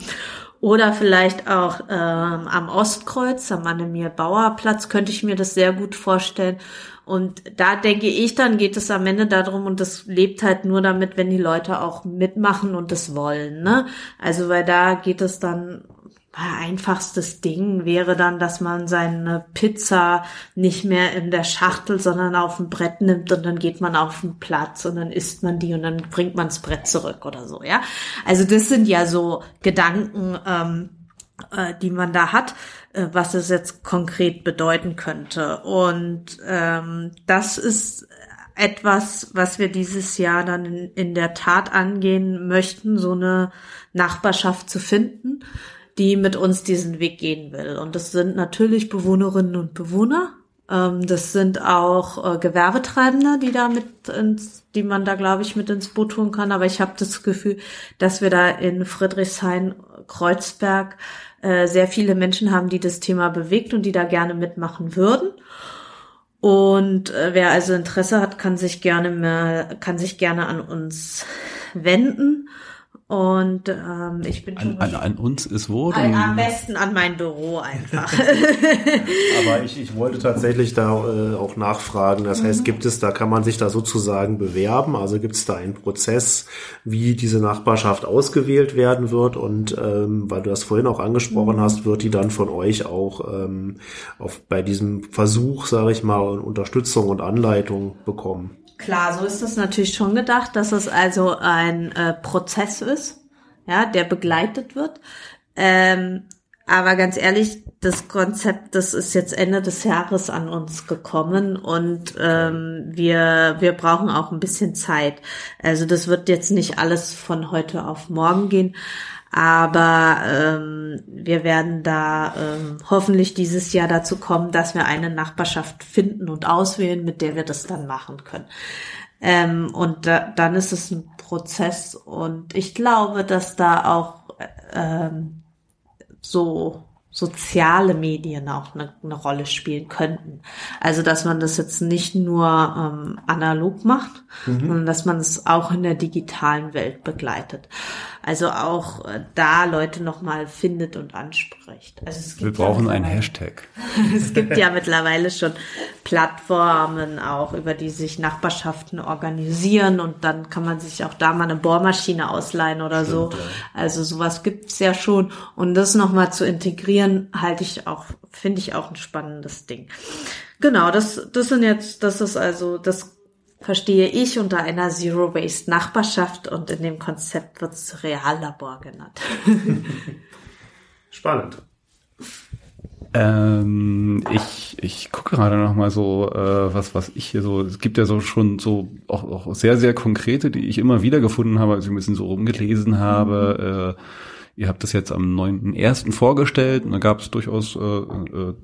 Oder vielleicht auch ähm, am Ostkreuz, am Annemir Bauer Platz, könnte ich mir das sehr gut vorstellen, und da denke ich, dann geht es am Ende darum, und das lebt halt nur damit, wenn die Leute auch mitmachen und das wollen. Ne? Also weil da geht es dann einfachstes Ding wäre dann, dass man seine Pizza nicht mehr in der Schachtel, sondern auf dem Brett nimmt und dann geht man auf den Platz und dann isst man die und dann bringt man das Brett zurück oder so, ja. Also das sind ja so Gedanken, ähm, äh, die man da hat, äh, was es jetzt konkret bedeuten könnte. Und ähm, das ist etwas, was wir dieses Jahr dann in, in der Tat angehen möchten, so eine Nachbarschaft zu finden, die mit uns diesen Weg gehen will. Und das sind natürlich Bewohnerinnen und Bewohner. Ähm, das sind auch äh, Gewerbetreibende, die da mit ins, die man da, glaube ich, mit ins Boot tun kann. Aber ich habe das Gefühl, dass wir da in Friedrichshain, Kreuzberg äh, sehr viele Menschen haben, die das Thema bewegt und die da gerne mitmachen würden. Und äh, wer also Interesse hat, kann sich gerne mehr, kann sich gerne an uns wenden. Und ähm, ich bin schon an, an, an uns ist wo? An, am besten an mein Büro einfach. Aber ich, ich wollte tatsächlich da äh, auch nachfragen. Das mhm. heißt, gibt es da, kann man sich da sozusagen bewerben? Also gibt es da einen Prozess, wie diese Nachbarschaft ausgewählt werden wird? Und ähm, weil du das vorhin auch angesprochen mhm. hast, wird die dann von euch auch ähm, auf, bei diesem Versuch, sage ich mal, Unterstützung und Anleitung bekommen? Klar, so ist es natürlich schon gedacht, dass es also ein äh, Prozess ist, ja, der begleitet wird. Ähm, aber ganz ehrlich, das Konzept, das ist jetzt Ende des Jahres an uns gekommen und ähm, wir, wir brauchen auch ein bisschen Zeit. Also das wird jetzt nicht alles von heute auf morgen gehen, aber ähm, wir werden da ähm, hoffentlich dieses Jahr dazu kommen, dass wir eine Nachbarschaft finden und auswählen, mit der wir das dann machen können. Ähm, und da, dann ist es ein Prozess und ich glaube, dass da auch äh, ähm, so soziale Medien auch eine, eine, Rolle spielen könnten. Also dass man das jetzt nicht nur ähm, analog macht, mhm. sondern dass man es auch in der digitalen Welt begleitet. Also auch äh, da Leute nochmal findet und anspricht. Also es gibt Wir brauchen ja einen Hashtag. es gibt ja mittlerweile schon Plattformen auch, über die sich Nachbarschaften organisieren und dann kann man sich auch da mal eine Bohrmaschine ausleihen oder Stimmt, so. Ja. Also sowas gibt's ja schon und das nochmal zu integrieren, halte ich auch, finde ich auch ein spannendes Ding. Genau, das, das sind jetzt, das ist also, das verstehe ich unter einer Zero Waste Nachbarschaft und in dem Konzept wird es Reallabor genannt. Spannend. Ähm, ich ich gucke gerade noch mal so, äh, was was ich hier so. Es gibt ja so schon so auch, auch sehr sehr konkrete, die ich immer wieder gefunden habe, als ich ein bisschen so rumgelesen habe. Mhm. Äh, ihr habt das jetzt am 9.1. vorgestellt und da gab es durchaus äh, äh,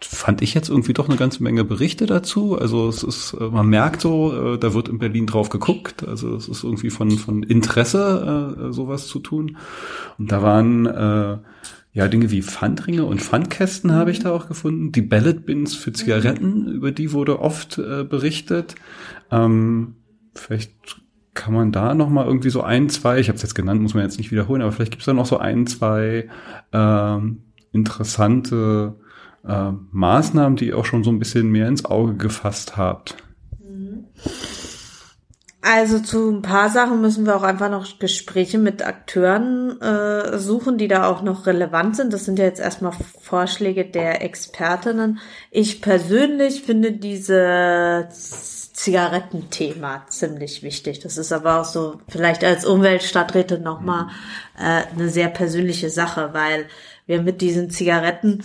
fand ich jetzt irgendwie doch eine ganze Menge Berichte dazu. Also es ist, äh, man merkt so, äh, da wird in Berlin drauf geguckt. Also es ist irgendwie von, von Interesse, äh, sowas zu tun. Und da waren äh, ja Dinge wie Pfandringe und Pfandkästen habe ich da auch gefunden. Die Ballot Bins für Zigaretten, über die wurde oft äh, berichtet. Ähm, vielleicht kann man da noch mal irgendwie so ein, zwei, ich habe es jetzt genannt, muss man jetzt nicht wiederholen, aber vielleicht gibt es da noch so ein, zwei ähm, interessante äh, Maßnahmen, die ihr auch schon so ein bisschen mehr ins Auge gefasst habt? Also zu ein paar Sachen müssen wir auch einfach noch Gespräche mit Akteuren äh, suchen, die da auch noch relevant sind. Das sind ja jetzt erstmal Vorschläge der Expertinnen. Ich persönlich finde diese Zigarettenthema ziemlich wichtig. Das ist aber auch so vielleicht als Umweltstadträte nochmal äh, eine sehr persönliche Sache, weil wir mit diesen Zigaretten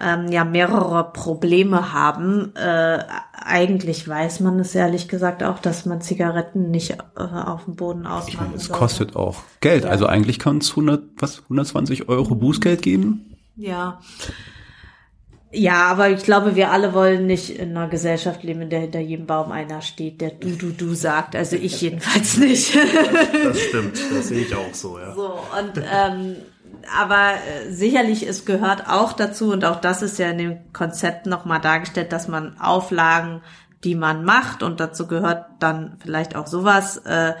ähm, ja mehrere Probleme haben. Äh, eigentlich weiß man es ehrlich gesagt auch, dass man Zigaretten nicht äh, auf dem Boden ausmachen Ich meine, es sollte. kostet auch Geld. Ja. Also eigentlich kann es 100, was, 120 Euro Bußgeld geben? Ja. Ja, aber ich glaube, wir alle wollen nicht in einer Gesellschaft leben, in der hinter jedem Baum einer steht, der du, du, du sagt. Also ich jedenfalls nicht. Das, das stimmt, das sehe ich auch so, ja. So, und ähm, aber äh, sicherlich, es gehört auch dazu, und auch das ist ja in dem Konzept nochmal dargestellt, dass man Auflagen, die man macht, und dazu gehört dann vielleicht auch sowas, äh,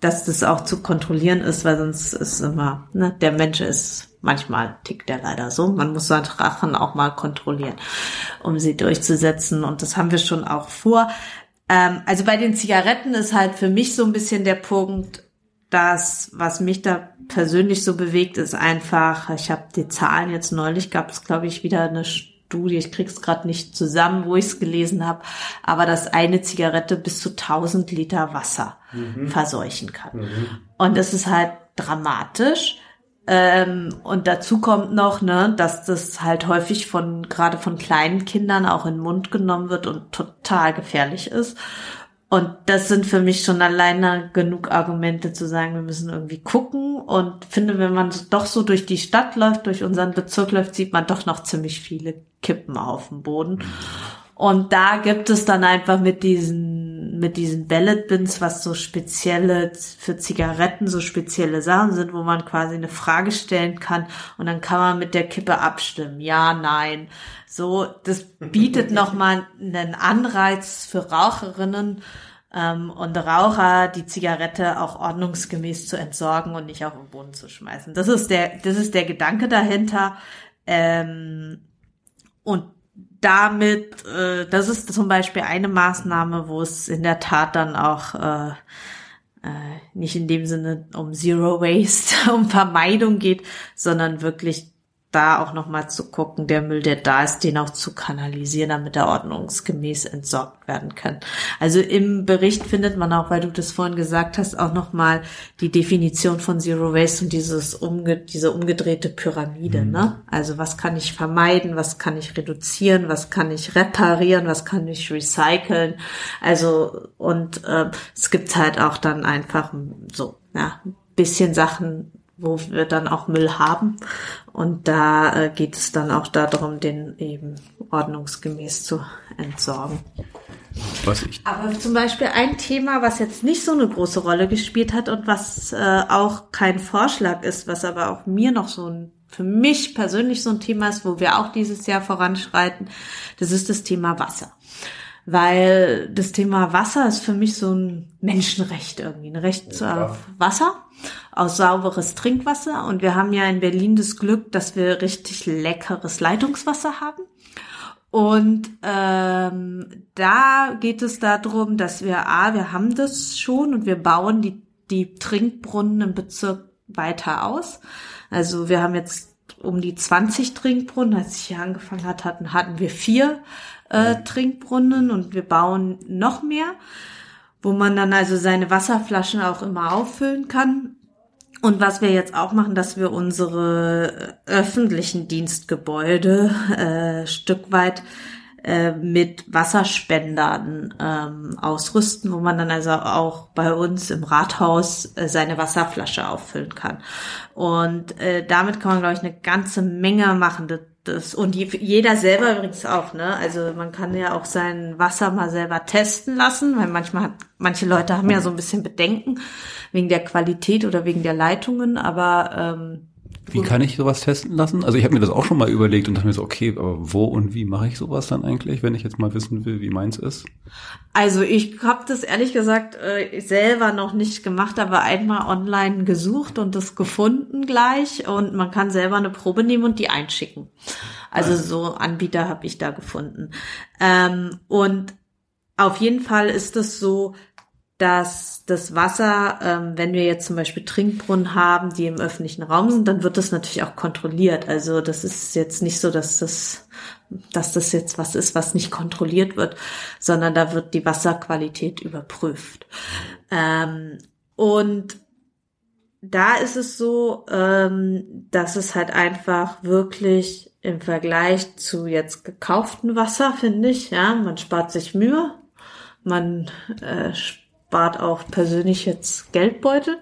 dass das auch zu kontrollieren ist, weil sonst ist immer, ne, der Mensch ist manchmal tickt der leider so. Man muss seine Drachen auch mal kontrollieren, um sie durchzusetzen. Und das haben wir schon auch vor. Ähm, also bei den Zigaretten ist halt für mich so ein bisschen der Punkt, dass was mich da persönlich so bewegt, ist einfach, ich habe die Zahlen jetzt neulich, gab es, glaube ich, wieder eine Studie, ich krieg's gerade nicht zusammen, wo ich es gelesen habe, aber dass eine Zigarette bis zu 1000 Liter Wasser mhm. verseuchen kann. Mhm. Und das ist halt dramatisch. Ähm, und dazu kommt noch, ne, dass das halt häufig von, gerade von kleinen Kindern auch in den Mund genommen wird und total gefährlich ist. Und das sind für mich schon alleine genug Argumente zu sagen, wir müssen irgendwie gucken. Und finde, wenn man doch so durch die Stadt läuft, durch unseren Bezirk läuft, sieht man doch noch ziemlich viele Kippen auf dem Boden. Und da gibt es dann einfach mit diesen, mit diesen Ballot Bins, was so spezielle, für Zigaretten so spezielle Sachen sind, wo man quasi eine Frage stellen kann und dann kann man mit der Kippe abstimmen. Ja, nein. So, das bietet nochmal einen Anreiz für Raucherinnen, ähm, und Raucher die Zigarette auch ordnungsgemäß zu entsorgen und nicht auf den Boden zu schmeißen. Das ist der, das ist der Gedanke dahinter. Ähm, und damit, äh, das ist zum Beispiel eine Maßnahme, wo es in der Tat dann auch äh, äh, nicht in dem Sinne um Zero Waste, um Vermeidung geht, sondern wirklich da auch nochmal zu gucken, der Müll, der da ist, den auch zu kanalisieren, damit er ordnungsgemäß entsorgt werden kann. Also im Bericht findet man auch, weil du das vorhin gesagt hast, auch nochmal die Definition von Zero Waste und dieses umge diese umgedrehte Pyramide. Mhm. Ne? Also was kann ich vermeiden, was kann ich reduzieren, was kann ich reparieren, was kann ich recyceln. Also und äh, es gibt halt auch dann einfach so ja, bisschen Sachen, wo wir dann auch Müll haben. Und da äh, geht es dann auch darum, den eben ordnungsgemäß zu entsorgen. Was ich Aber zum Beispiel ein Thema, was jetzt nicht so eine große Rolle gespielt hat und was äh, auch kein Vorschlag ist, was aber auch mir noch so ein, für mich persönlich so ein Thema ist, wo wir auch dieses Jahr voranschreiten, das ist das Thema Wasser weil das Thema Wasser ist für mich so ein Menschenrecht irgendwie, ein Recht ja. auf Wasser, aus sauberes Trinkwasser. Und wir haben ja in Berlin das Glück, dass wir richtig leckeres Leitungswasser haben. Und ähm, da geht es darum, dass wir, a, wir haben das schon und wir bauen die, die Trinkbrunnen im Bezirk weiter aus. Also wir haben jetzt um die 20 Trinkbrunnen. Als ich hier angefangen hat, hatten, hatten wir vier äh, Trinkbrunnen und wir bauen noch mehr, wo man dann also seine Wasserflaschen auch immer auffüllen kann. Und was wir jetzt auch machen, dass wir unsere öffentlichen Dienstgebäude äh, Stück weit äh, mit Wasserspendern ähm, ausrüsten, wo man dann also auch bei uns im Rathaus äh, seine Wasserflasche auffüllen kann. Und äh, damit kann man, glaube ich, eine ganze Menge machen. Das, das, und jeder selber übrigens auch, ne? Also man kann ja auch sein Wasser mal selber testen lassen, weil manchmal hat, manche Leute haben ja so ein bisschen Bedenken wegen der Qualität oder wegen der Leitungen, aber ähm, wie kann ich sowas testen lassen? Also ich habe mir das auch schon mal überlegt und dachte mir so, okay, aber wo und wie mache ich sowas dann eigentlich, wenn ich jetzt mal wissen will, wie meins ist? Also ich habe das ehrlich gesagt äh, selber noch nicht gemacht, aber einmal online gesucht und das gefunden gleich und man kann selber eine Probe nehmen und die einschicken. Also ja. so Anbieter habe ich da gefunden. Ähm, und auf jeden Fall ist es so, dass das Wasser, ähm, wenn wir jetzt zum Beispiel Trinkbrunnen haben, die im öffentlichen Raum sind, dann wird das natürlich auch kontrolliert. Also das ist jetzt nicht so, dass das, dass das jetzt was ist, was nicht kontrolliert wird, sondern da wird die Wasserqualität überprüft. Ähm, und da ist es so, ähm, dass es halt einfach wirklich im Vergleich zu jetzt gekauftem Wasser, finde ich, ja, man spart sich Mühe, man äh, spart auch persönlich jetzt Geldbeutel.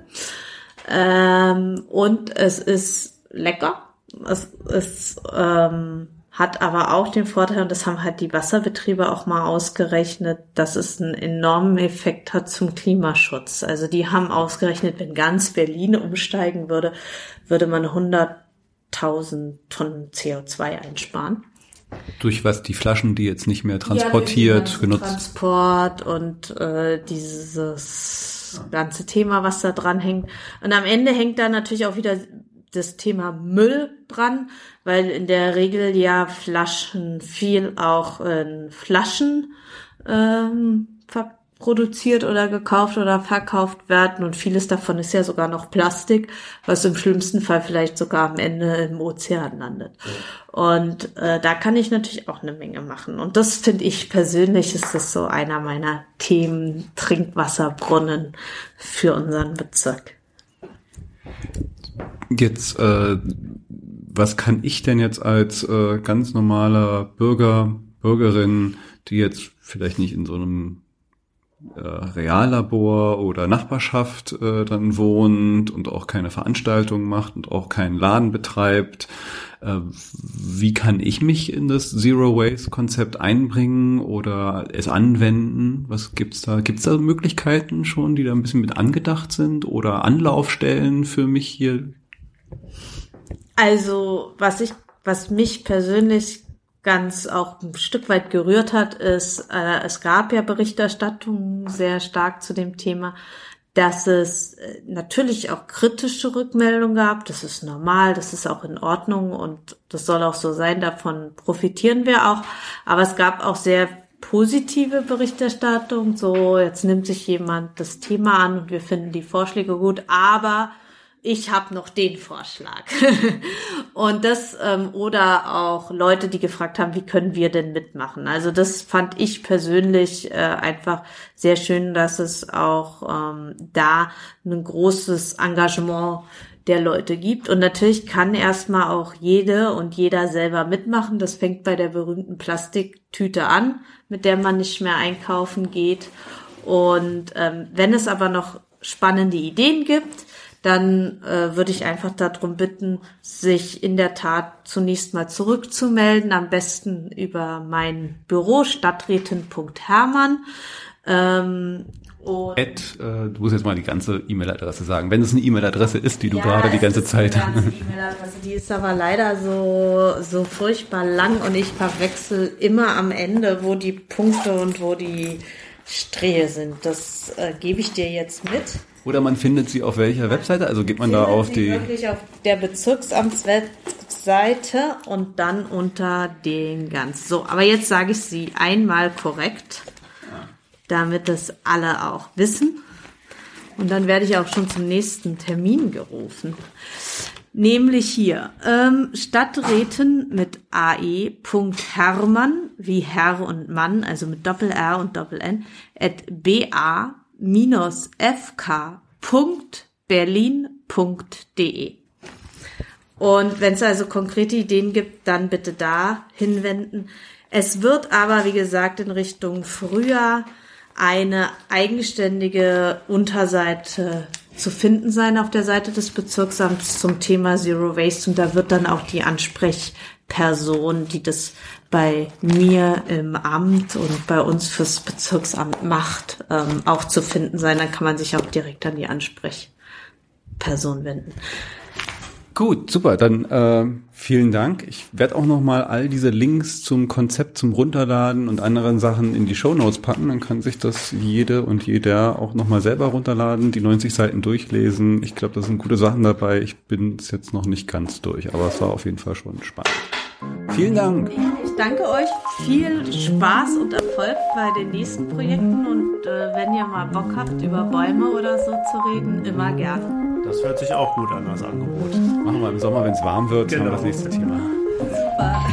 Ähm, und es ist lecker. Es ist, ähm, hat aber auch den Vorteil, und das haben halt die Wasserbetriebe auch mal ausgerechnet, dass es einen enormen Effekt hat zum Klimaschutz. Also die haben ausgerechnet, wenn ganz Berlin umsteigen würde, würde man 100.000 Tonnen CO2 einsparen. Durch was die Flaschen, die jetzt nicht mehr transportiert, ja, genutzt. Transport und äh, dieses ganze Thema, was da dran hängt. Und am Ende hängt da natürlich auch wieder das Thema Müll dran, weil in der Regel ja Flaschen viel auch in Flaschen ähm, produziert oder gekauft oder verkauft werden und vieles davon ist ja sogar noch Plastik, was im schlimmsten Fall vielleicht sogar am Ende im Ozean landet. Und äh, da kann ich natürlich auch eine Menge machen. Und das finde ich persönlich ist das so einer meiner Themen Trinkwasserbrunnen für unseren Bezirk. Jetzt, äh, was kann ich denn jetzt als äh, ganz normaler Bürger, Bürgerin, die jetzt vielleicht nicht in so einem äh, Reallabor oder Nachbarschaft äh, dann wohnt und auch keine Veranstaltung macht und auch keinen Laden betreibt. Äh, wie kann ich mich in das Zero Waste Konzept einbringen oder es anwenden? Was gibt's da? Gibt's da Möglichkeiten schon, die da ein bisschen mit angedacht sind oder Anlaufstellen für mich hier? Also, was ich, was mich persönlich ganz auch ein Stück weit gerührt hat, ist, äh, es gab ja Berichterstattungen sehr stark zu dem Thema, dass es äh, natürlich auch kritische Rückmeldungen gab. Das ist normal, das ist auch in Ordnung und das soll auch so sein. Davon profitieren wir auch. Aber es gab auch sehr positive Berichterstattung. So, jetzt nimmt sich jemand das Thema an und wir finden die Vorschläge gut, aber ich habe noch den Vorschlag. und das, ähm, oder auch Leute, die gefragt haben, wie können wir denn mitmachen? Also das fand ich persönlich äh, einfach sehr schön, dass es auch ähm, da ein großes Engagement der Leute gibt. Und natürlich kann erstmal auch jede und jeder selber mitmachen. Das fängt bei der berühmten Plastiktüte an, mit der man nicht mehr einkaufen geht. Und ähm, wenn es aber noch spannende Ideen gibt, dann äh, würde ich einfach darum bitten, sich in der Tat zunächst mal zurückzumelden, am besten über mein Büro stadträtin.hermann. Ähm, Ed, äh, du musst jetzt mal die ganze E-Mail-Adresse sagen, wenn es eine E-Mail-Adresse ist, die du ja, gerade die ganze Zeit. Die E-Mail-Adresse, die ist aber leider so so furchtbar lang und ich verwechsel immer am Ende, wo die Punkte und wo die Strehe sind. Das äh, gebe ich dir jetzt mit. Oder man findet sie auf welcher Webseite? Also geht man da auf die. Wirklich auf der Bezirksamtswebseite Seite und dann unter den ganz. So, aber jetzt sage ich sie einmal korrekt, damit das alle auch wissen. Und dann werde ich auch schon zum nächsten Termin gerufen. Nämlich hier, ähm, Stadträten mit ae.hermann, wie Herr und Mann, also mit Doppel-R und Doppel-N, at ba-fk.berlin.de. Und wenn es also konkrete Ideen gibt, dann bitte da hinwenden. Es wird aber, wie gesagt, in Richtung Frühjahr eine eigenständige Unterseite zu finden sein auf der Seite des Bezirksamts zum Thema Zero Waste und da wird dann auch die Ansprechperson, die das bei mir im Amt und bei uns fürs Bezirksamt macht, ähm, auch zu finden sein. Dann kann man sich auch direkt an die Ansprechperson wenden. Gut, super. Dann äh, vielen Dank. Ich werde auch noch mal all diese Links zum Konzept zum Runterladen und anderen Sachen in die Show Notes packen. Dann kann sich das jede und jeder auch noch mal selber runterladen, die 90 Seiten durchlesen. Ich glaube, da sind gute Sachen dabei. Ich bin es jetzt noch nicht ganz durch, aber es war auf jeden Fall schon spannend. Vielen Dank. Ich danke euch. Viel Spaß und Erfolg bei den nächsten Projekten und äh, wenn ihr mal Bock habt, über Bäume oder so zu reden, immer gerne. Das hört sich auch gut an, das Angebot. Machen wir im Sommer, wenn es warm wird, genau. haben wir das nächste Thema. Super.